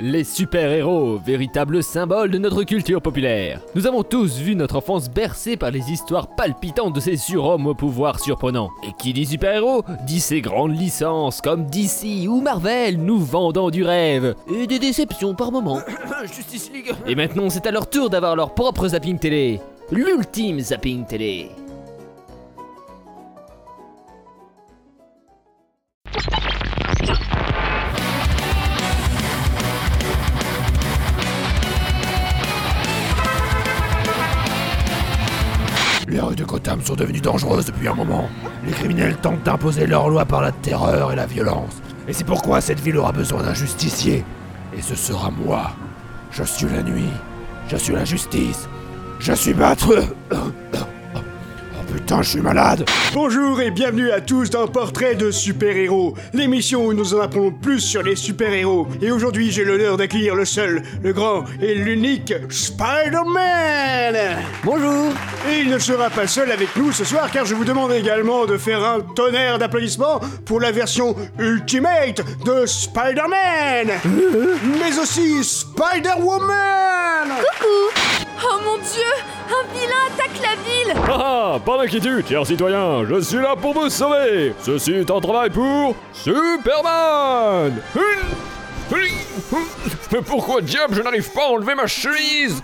Les super-héros, véritables symboles de notre culture populaire. Nous avons tous vu notre enfance bercée par les histoires palpitantes de ces surhommes au pouvoir surprenant. Et qui dit super-héros dit ces grandes licences comme DC ou Marvel nous vendant du rêve. Et des déceptions par moments. Justice League. Et maintenant, c'est à leur tour d'avoir leur propre zapping télé. L'ultime zapping télé. Sont devenues dangereuses depuis un moment. Les criminels tentent d'imposer leur loi par la terreur et la violence. Et c'est pourquoi cette ville aura besoin d'un justicier. Et ce sera moi. Je suis la nuit. Je suis la justice. Je suis battre. Putain, je suis malade. Bonjour et bienvenue à tous dans Portrait de super-héros, l'émission où nous en apprenons plus sur les super-héros. Et aujourd'hui, j'ai l'honneur d'accueillir le seul, le grand et l'unique Spider-Man. Bonjour. Et il ne sera pas seul avec nous ce soir car je vous demande également de faire un tonnerre d'applaudissements pour la version Ultimate de Spider-Man. Mais aussi Spider-Woman Oh mon dieu Un vilain attaque la ville. Ah ah, pas d'inquiétude, chers citoyens, je suis là pour vous sauver. Ceci est un travail pour Superman Mais pourquoi diable je n'arrive pas à enlever ma chemise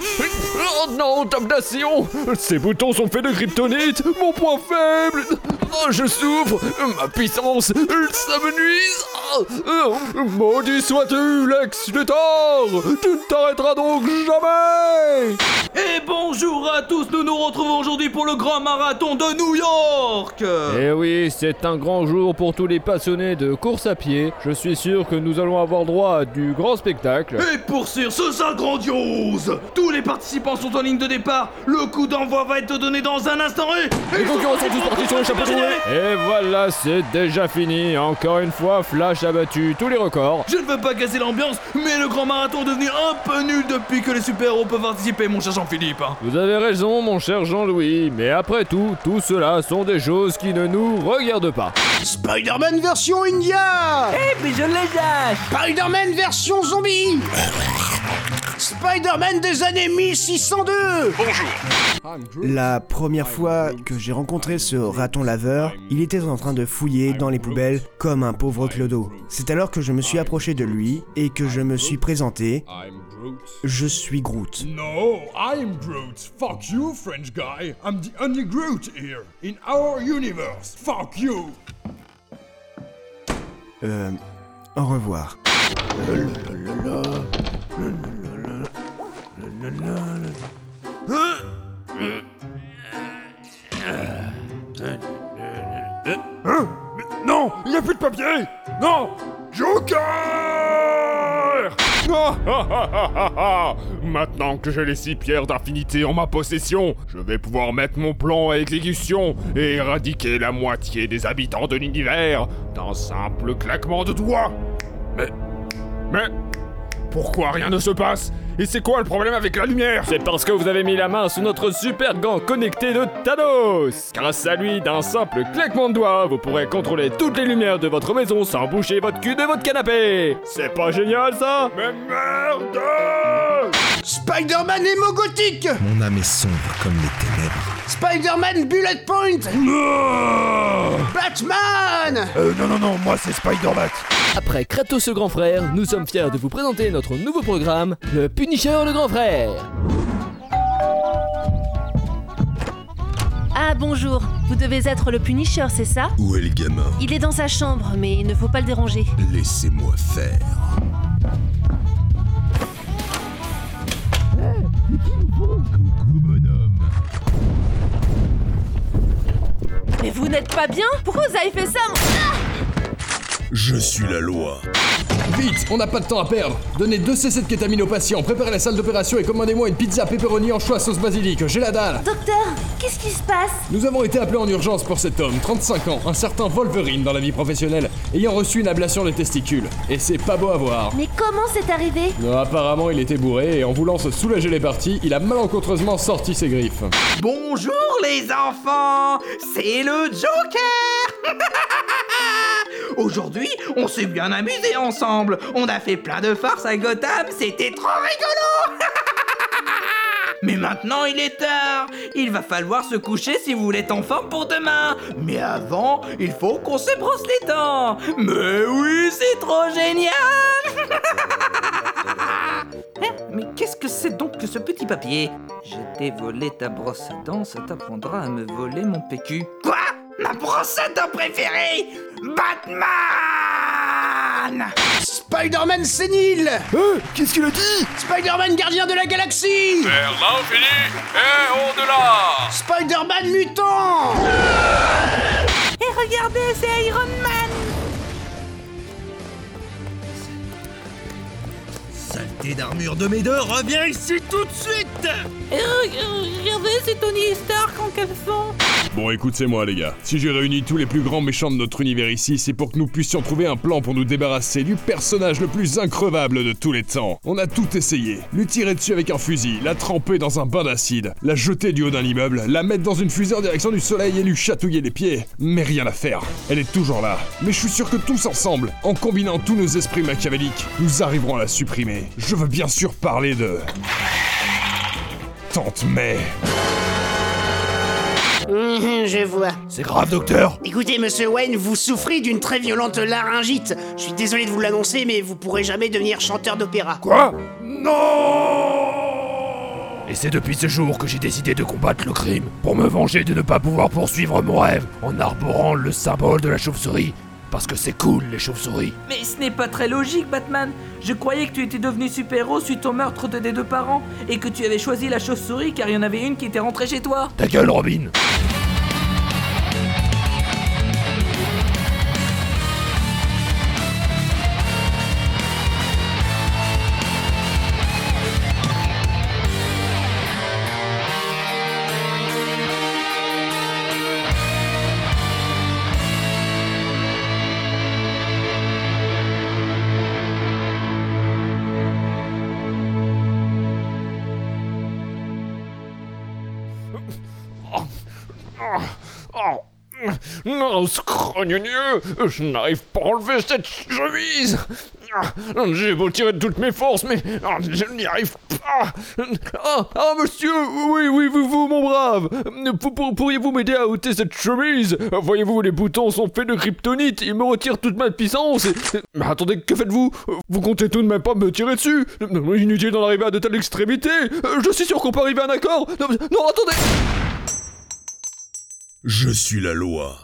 Oh non, damnation Ces boutons sont faits de kryptonite, mon point faible. Oh, je souffre Ma puissance, ça me nuise. Oh, Maudit sois-tu, Lex Luthor Tu ne t'arrêteras donc jamais. Et bonjour à tous, nous nous retrouvons aujourd'hui pour le grand marathon de New York. Eh oui, c'est un grand jour pour tous les passionnés de course à pied. Je suis sûr que nous allons avoir droit du grand spectacle. Et pour sûr, ce sera grandiose Tous les participants sont en ligne de départ, le coup d'envoi va être donné dans un instant et... Les concurrents sont tous partis sur les chapeaux de roue. Et voilà, c'est déjà fini. Encore une fois, Flash a battu tous les records. Je ne veux pas casser l'ambiance, mais le grand marathon est devenu un peu nul depuis que les super-héros peuvent participer, mon cher Jean-Philippe Vous avez raison, mon cher Jean-Louis. Mais après tout, tout cela sont des choses qui ne nous regardent pas. Spider-Man version India Eh, je les Spider-Man version zombie Spider-Man des années 1602 La première fois que j'ai rencontré ce raton laveur, il était en train de fouiller dans les poubelles comme un pauvre clodo. C'est alors que je me suis approché de lui et que je me suis présenté. Je suis Groot. No, I'm Groot. Fuck you, French guy. I'm the only Groot here. In our universe. Fuck you. Euh, au revoir. Non, il n'y a plus de papier Non Joker Maintenant que j'ai les six pierres d'infinité en ma possession, je vais pouvoir mettre mon plan à exécution et éradiquer la moitié des habitants de l'univers d'un simple claquement de doigts. Mais... Mais... Pourquoi rien ne se passe Et c'est quoi le problème avec la lumière C'est parce que vous avez mis la main sous notre super gant connecté de Thanos. Grâce à lui, d'un simple claquement de doigts, vous pourrez contrôler toutes les lumières de votre maison sans boucher votre cul de votre canapé. C'est pas génial ça Mais merde Spider-Man hémogothique Mon âme est sombre comme les ténèbres. Spider-Man Bullet Point Batman Euh, non, non, non, moi c'est Spider-Man. Après Kratos le grand frère, nous sommes fiers de vous présenter notre nouveau programme, le Punisher le grand frère. Ah bonjour, vous devez être le Punisher, c'est ça? Où est le gamin? Il est dans sa chambre, mais il ne faut pas le déranger. Laissez-moi faire. Mais vous n'êtes pas bien? Pourquoi vous avez fait ça? Ah Je suis la loi. Vite, on n'a pas de temps à perdre. Donnez deux cc de kétamine aux patients, préparez la salle d'opération et commandez-moi une pizza pepperoni anchois sauce basilic. J'ai la dalle. Docteur, qu'est-ce qui se passe? Nous avons été appelés en urgence pour cet homme, 35 ans, un certain Wolverine dans la vie professionnelle, ayant reçu une ablation de testicules. Et c'est pas beau à voir. Mais comment c'est arrivé? Non, apparemment, il était bourré et en voulant se soulager les parties, il a malencontreusement sorti ses griffes. Bonjour les enfants, c'est le Joker Aujourd'hui, on s'est bien amusé ensemble. On a fait plein de farces à Gotham, c'était trop rigolo Mais maintenant il est tard. Il va falloir se coucher si vous voulez être en forme pour demain. Mais avant, il faut qu'on se brosse les dents. Mais oui, c'est trop génial Hein, Mais qu'est-ce que c'est donc que ce petit papier? J'ai dévolé ta brosse à dents, ça t'apprendra à me voler mon PQ. Ma brosse à dents préférée Batman! Spider-Man sénile Euh, qu'est-ce qu'il a dit? Spider-Man gardien de la galaxie! Vers l'infini et au-delà! Spider-Man mutant! Et regardez, c'est Iron Man! Saleté d'armure de mes deux, reviens ici tout de suite Regardez, c'est Tony Stark en caleçon Bon, écoute, c'est moi, les gars. Si j'ai réuni tous les plus grands méchants de notre univers ici, c'est pour que nous puissions trouver un plan pour nous débarrasser du personnage le plus increvable de tous les temps. On a tout essayé. Lui tirer dessus avec un fusil, la tremper dans un bain d'acide, la jeter du haut d'un immeuble, la mettre dans une fusée en direction du soleil et lui chatouiller les pieds. Mais rien à faire. Elle est toujours là. Mais je suis sûr que tous ensemble, en combinant tous nos esprits machiavéliques, nous arriverons à la supprimer. Je veux bien sûr parler de... Tante May. Hum, Je vois. C'est grave, docteur Écoutez, monsieur Wayne, vous souffrez d'une très violente laryngite. Je suis désolé de vous l'annoncer, mais vous pourrez jamais devenir chanteur d'opéra. Quoi? Non Et c'est depuis ce jour que j'ai décidé de combattre le crime, pour me venger de ne pas pouvoir poursuivre mon rêve en arborant le symbole de la chauve-souris. Parce que c'est cool, les chauves-souris. Mais ce n'est pas très logique, Batman. Je croyais que tu étais devenu super-héros suite au meurtre de tes deux parents et que tu avais choisi la chauve-souris car il y en avait une qui était rentrée chez toi. Ta gueule, Robin Non, scrogneux, je n'arrive pas à enlever cette chemise. J'ai beau tirer de toutes mes forces, mais je n'y arrive pas. Ah, ah, monsieur, oui, oui, vous, vous, mon brave. Pour- pour- Pourriez-vous m'aider à ôter cette chemise? Voyez-vous, les boutons sont faits de kryptonite. Ils me retirent toute ma puissance. Mais attendez, que faites-vous? Vous comptez tout de même pas me tirer dessus? Inutile d'en arriver à de telles extrémités. Je suis sûr qu'on peut arriver à un accord. Non attendez. Je suis la loi.